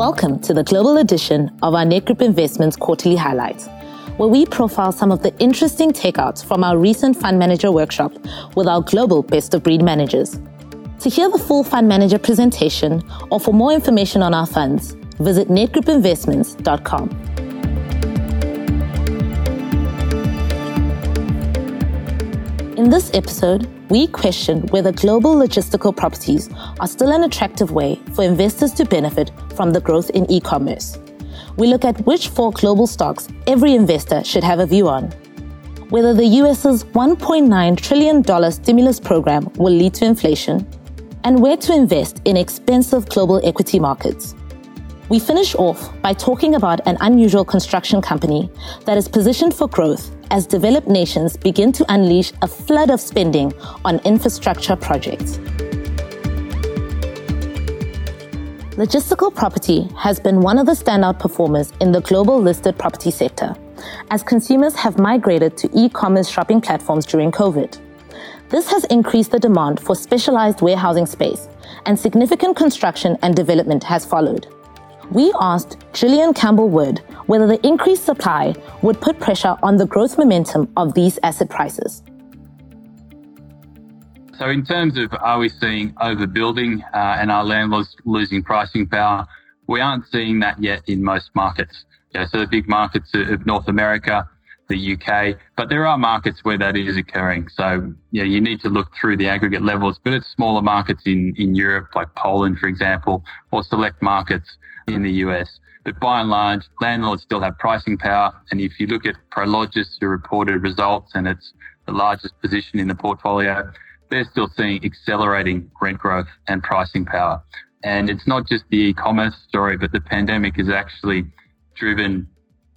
Welcome to the global edition of our Nedgroup Investments quarterly highlights, where we profile some of the interesting takeouts from our recent fund manager workshop with our global best of breed managers. To hear the full fund manager presentation or for more information on our funds, visit nedgroupinvestments.com. In this episode, we question whether global logistical properties are still an attractive way for investors to benefit from the growth in e commerce. We look at which four global stocks every investor should have a view on, whether the US's $1.9 trillion stimulus program will lead to inflation, and where to invest in expensive global equity markets. We finish off by talking about an unusual construction company that is positioned for growth as developed nations begin to unleash a flood of spending on infrastructure projects. Logistical property has been one of the standout performers in the global listed property sector, as consumers have migrated to e commerce shopping platforms during COVID. This has increased the demand for specialized warehousing space, and significant construction and development has followed we asked Julian Campbell Wood whether the increased supply would put pressure on the growth momentum of these asset prices. So, in terms of are we seeing overbuilding uh, and our landlords losing pricing power, we aren't seeing that yet in most markets. Yeah, so, the big markets of North America, the UK, but there are markets where that is occurring. So, yeah, you need to look through the aggregate levels, but it's smaller markets in, in Europe, like Poland, for example, or select markets in the US. But by and large, landlords still have pricing power. And if you look at Prologis, who reported results, and it's the largest position in the portfolio, they're still seeing accelerating rent growth and pricing power. And it's not just the e-commerce story, but the pandemic has actually driven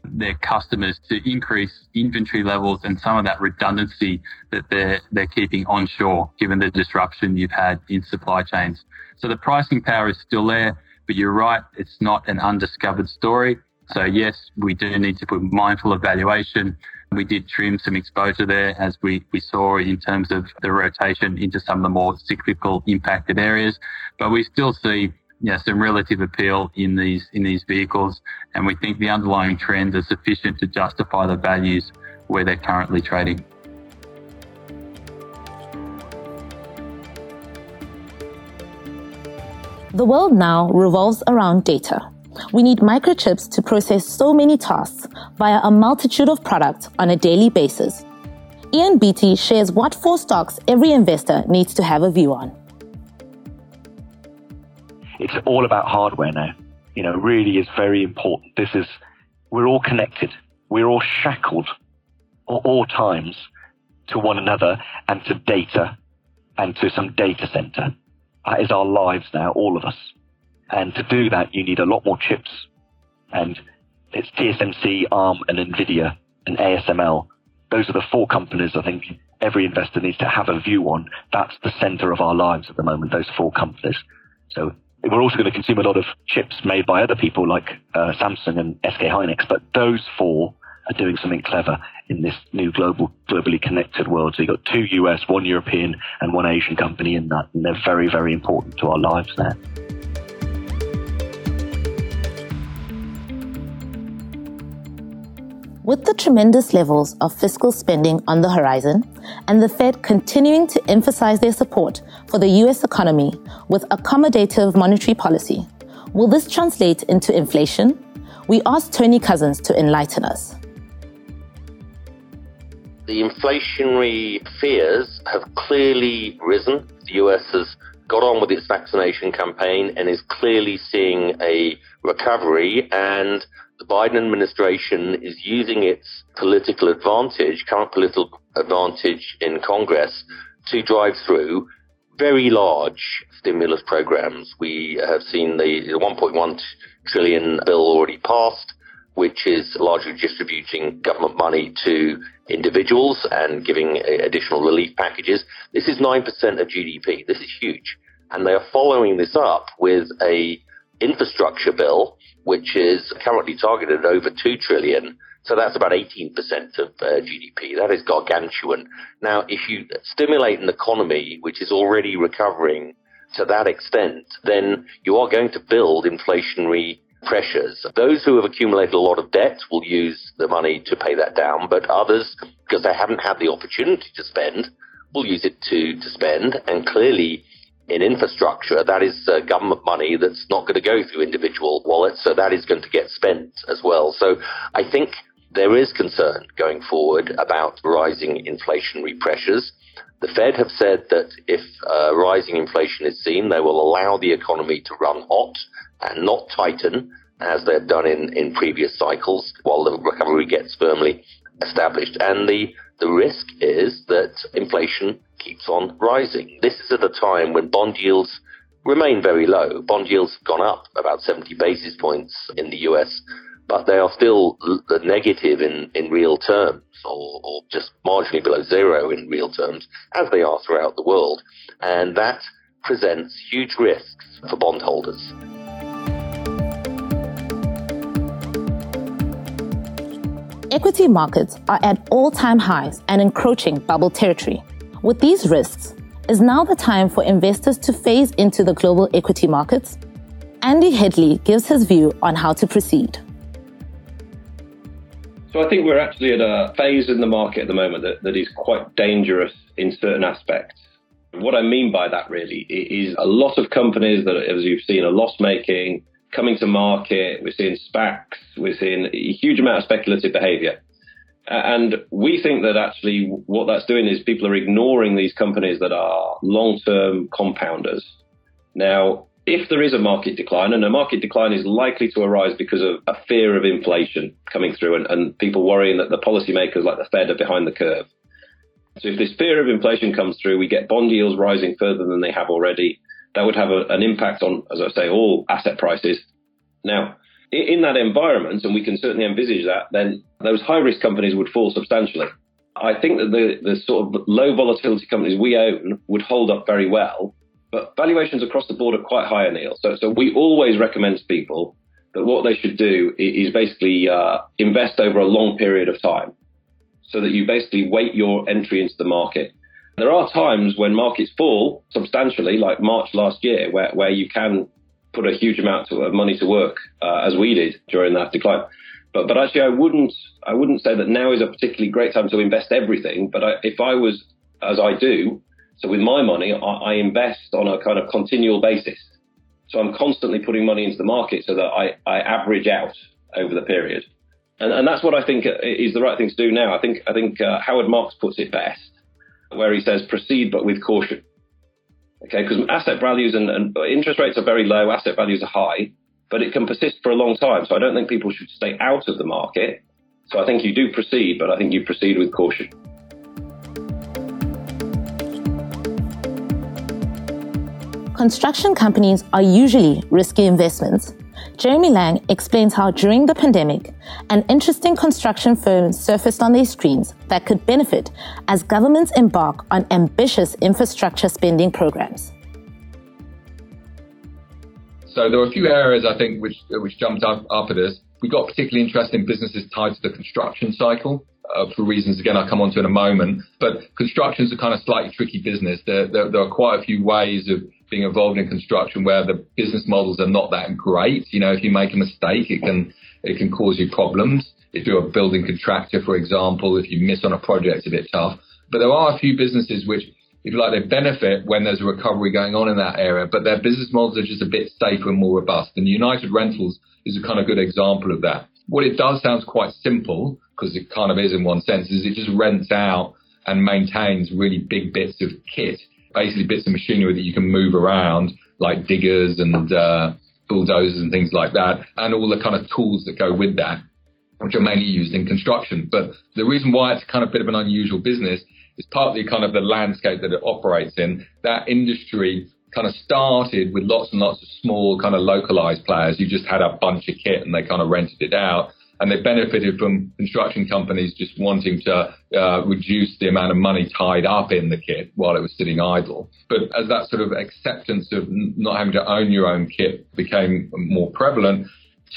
their customers to increase inventory levels and some of that redundancy that they're they're keeping onshore, given the disruption you've had in supply chains. So the pricing power is still there. But you're right, it's not an undiscovered story. So yes, we do need to put mindful evaluation. We did trim some exposure there as we, we saw in terms of the rotation into some of the more cyclical impacted areas. But we still see some relative appeal in these in these vehicles, and we think the underlying trends are sufficient to justify the values where they're currently trading. The world now revolves around data. We need microchips to process so many tasks via a multitude of products on a daily basis. Ian Beattie shares what four stocks every investor needs to have a view on. It's all about hardware now. You know, really is very important. This is, we're all connected. We're all shackled at all times to one another and to data and to some data center. That is our lives now, all of us. And to do that, you need a lot more chips. And it's TSMC, ARM, and NVIDIA, and ASML. Those are the four companies I think every investor needs to have a view on. That's the center of our lives at the moment, those four companies. So we're also going to consume a lot of chips made by other people like uh, Samsung and SK Hynix, but those four are doing something clever in this new global, globally connected world. So you've got two US, one European, and one Asian company in that, and they're very, very important to our lives there. With the tremendous levels of fiscal spending on the horizon, and the Fed continuing to emphasize their support for the US economy with accommodative monetary policy, will this translate into inflation? We asked Tony Cousins to enlighten us. The inflationary fears have clearly risen. The US has got on with its vaccination campaign and is clearly seeing a recovery and the Biden administration is using its political advantage, current political advantage in Congress to drive through very large stimulus programs. We have seen the 1.1 trillion bill already passed which is largely distributing government money to individuals and giving uh, additional relief packages. This is 9% of GDP. This is huge. And they are following this up with a infrastructure bill, which is currently targeted at over 2 trillion. So that's about 18% of uh, GDP. That is gargantuan. Now, if you stimulate an economy which is already recovering to that extent, then you are going to build inflationary pressures. Those who have accumulated a lot of debt will use the money to pay that down, but others, because they haven't had the opportunity to spend, will use it to, to spend. And clearly, in infrastructure, that is uh, government money that's not going to go through individual wallets, so that is going to get spent as well. So I think there is concern going forward about rising inflationary pressures. The Fed have said that if uh, rising inflation is seen, they will allow the economy to run hot and not tighten as they've done in, in previous cycles while the recovery gets firmly established. And the, the risk is that inflation keeps on rising. This is at a time when bond yields remain very low. Bond yields have gone up about 70 basis points in the US, but they are still negative in, in real terms or, or just marginally below zero in real terms, as they are throughout the world. And that presents huge risks for bondholders. Equity markets are at all time highs and encroaching bubble territory. With these risks, is now the time for investors to phase into the global equity markets? Andy Headley gives his view on how to proceed. So I think we're actually at a phase in the market at the moment that, that is quite dangerous in certain aspects. What I mean by that really is a lot of companies that, as you've seen, are loss making, coming to market. We're seeing SPACs. We're seeing a huge amount of speculative behavior. And we think that actually what that's doing is people are ignoring these companies that are long term compounders. Now, if there is a market decline, and a market decline is likely to arise because of a fear of inflation coming through and, and people worrying that the policymakers like the Fed are behind the curve. So if this fear of inflation comes through, we get bond yields rising further than they have already that would have a, an impact on, as I say, all asset prices. Now, in, that environment, and we can certainly envisage that, then those high risk companies would fall substantially. I think that the, the sort of low volatility companies we own would hold up very well, but valuations across the board are quite high, Neil. So, so we always recommend to people that what they should do is basically uh, invest over a long period of time so that you basically wait your entry into the market there are times when markets fall substantially, like March last year, where, where you can put a huge amount of money to work, uh, as we did during that decline. But, but actually, I wouldn't, I wouldn't say that now is a particularly great time to invest everything. But I, if I was, as I do, so with my money, I, I invest on a kind of continual basis. So I'm constantly putting money into the market so that I, I average out over the period. And, and that's what I think is the right thing to do now. I think, I think uh, Howard Marks puts it best where he says proceed but with caution. Okay, because asset values and, and, interest rates are very low, asset values are high, but it can persist for a long time. So I don't think people should stay out of the market. So I think you do proceed, but I think you proceed with caution. Construction companies are usually risky investments Jeremy Lang explains how during the pandemic, an interesting construction firm surfaced on their screens that could benefit as governments embark on ambitious infrastructure spending programs. So there were a few areas I think which which jumped up, at us. We got particularly interested in businesses tied to the construction cycle. Uh, for reasons again I'll come on to in a moment. But construction is a kind of slightly tricky business. There, there, there, are quite a few ways of being involved in construction where the business models are not that great. You know, if you make a mistake, it can it can cause you problems. If you're a building contractor, for example, if you miss on a project, it's a bit tough. But there are a few businesses which, if you like, they benefit when there's a recovery going on in that area, but their business models are just a bit safer and more robust. And United Rentals is a kind of good example of that. What it does sounds quite simple because it kind of is in one sense, is it just rents out and maintains really big bits of kit basically bits of machinery that you can move around, like diggers and uh, bulldozers and things like that, and all the kind of tools that go with that, which are mainly used in construction. But the reason why it's kind of a bit of an unusual business is partly kind of the landscape that it operates in. That industry kind of started with lots and lots of small kind of localized players who just had a bunch of kit and they kind of rented it out and they benefited from construction companies just wanting to uh, reduce the amount of money tied up in the kit while it was sitting idle. But as that sort of acceptance of not having to own your own kit became more prevalent,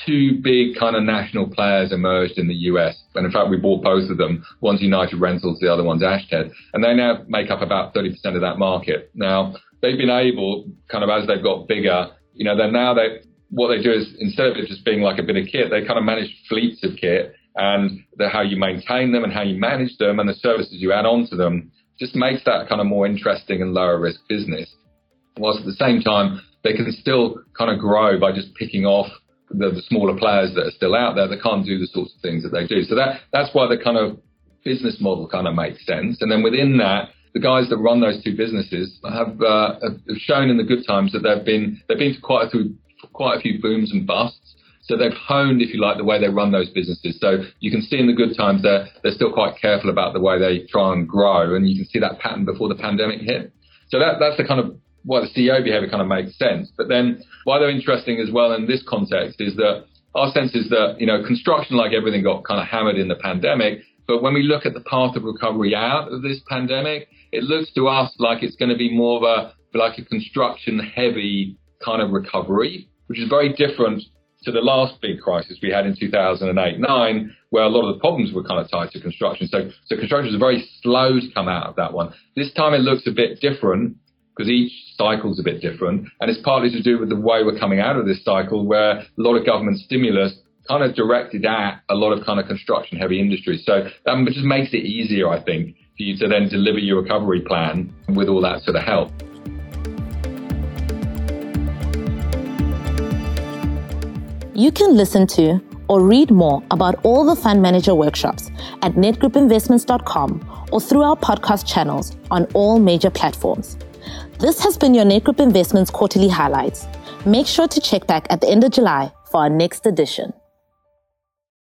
two big kind of national players emerged in the US. And in fact, we bought both of them. One's United Rentals, the other one's Ashtead. And they now make up about 30% of that market. Now, they've been able, kind of as they've got bigger, you know, they're now they what they do is instead of it just being like a bit of kit, they kind of manage fleets of kit and the, how you maintain them and how you manage them and the services you add on to them just makes that kind of more interesting and lower risk business. Whilst at the same time, they can still kind of grow by just picking off the, the smaller players that are still out there that can't do the sorts of things that they do. So that that's why the kind of business model kind of makes sense. And then within that, the guys that run those two businesses have, uh, have shown in the good times that they've been they've been to quite a few quite a few booms and busts. So they've honed, if you like, the way they run those businesses. So you can see in the good times they're they're still quite careful about the way they try and grow, and you can see that pattern before the pandemic hit. So that that's the kind of why the CEO behavior kind of makes sense. But then why they're interesting as well in this context is that our sense is that you know construction, like everything, got kind of hammered in the pandemic. But when we look at the path of recovery out of this pandemic, it looks to us like it's going to be more of a like a construction heavy kind of recovery, which is very different to the last big crisis we had in 2008 9, where a lot of the problems were kind of tied to construction. So, so construction was very slow to come out of that one. This time it looks a bit different because each cycle is a bit different. And it's partly to do with the way we're coming out of this cycle where a lot of government stimulus kind of directed at a lot of kind of construction heavy industries. So that just makes it easier, I think, for you to then deliver your recovery plan with all that sort of help. You can listen to or read more about all the fund manager workshops at nedgroupinvestments.com or through our podcast channels on all major platforms. This has been your Nedgroup Investments quarterly highlights. Make sure to check back at the end of July for our next edition.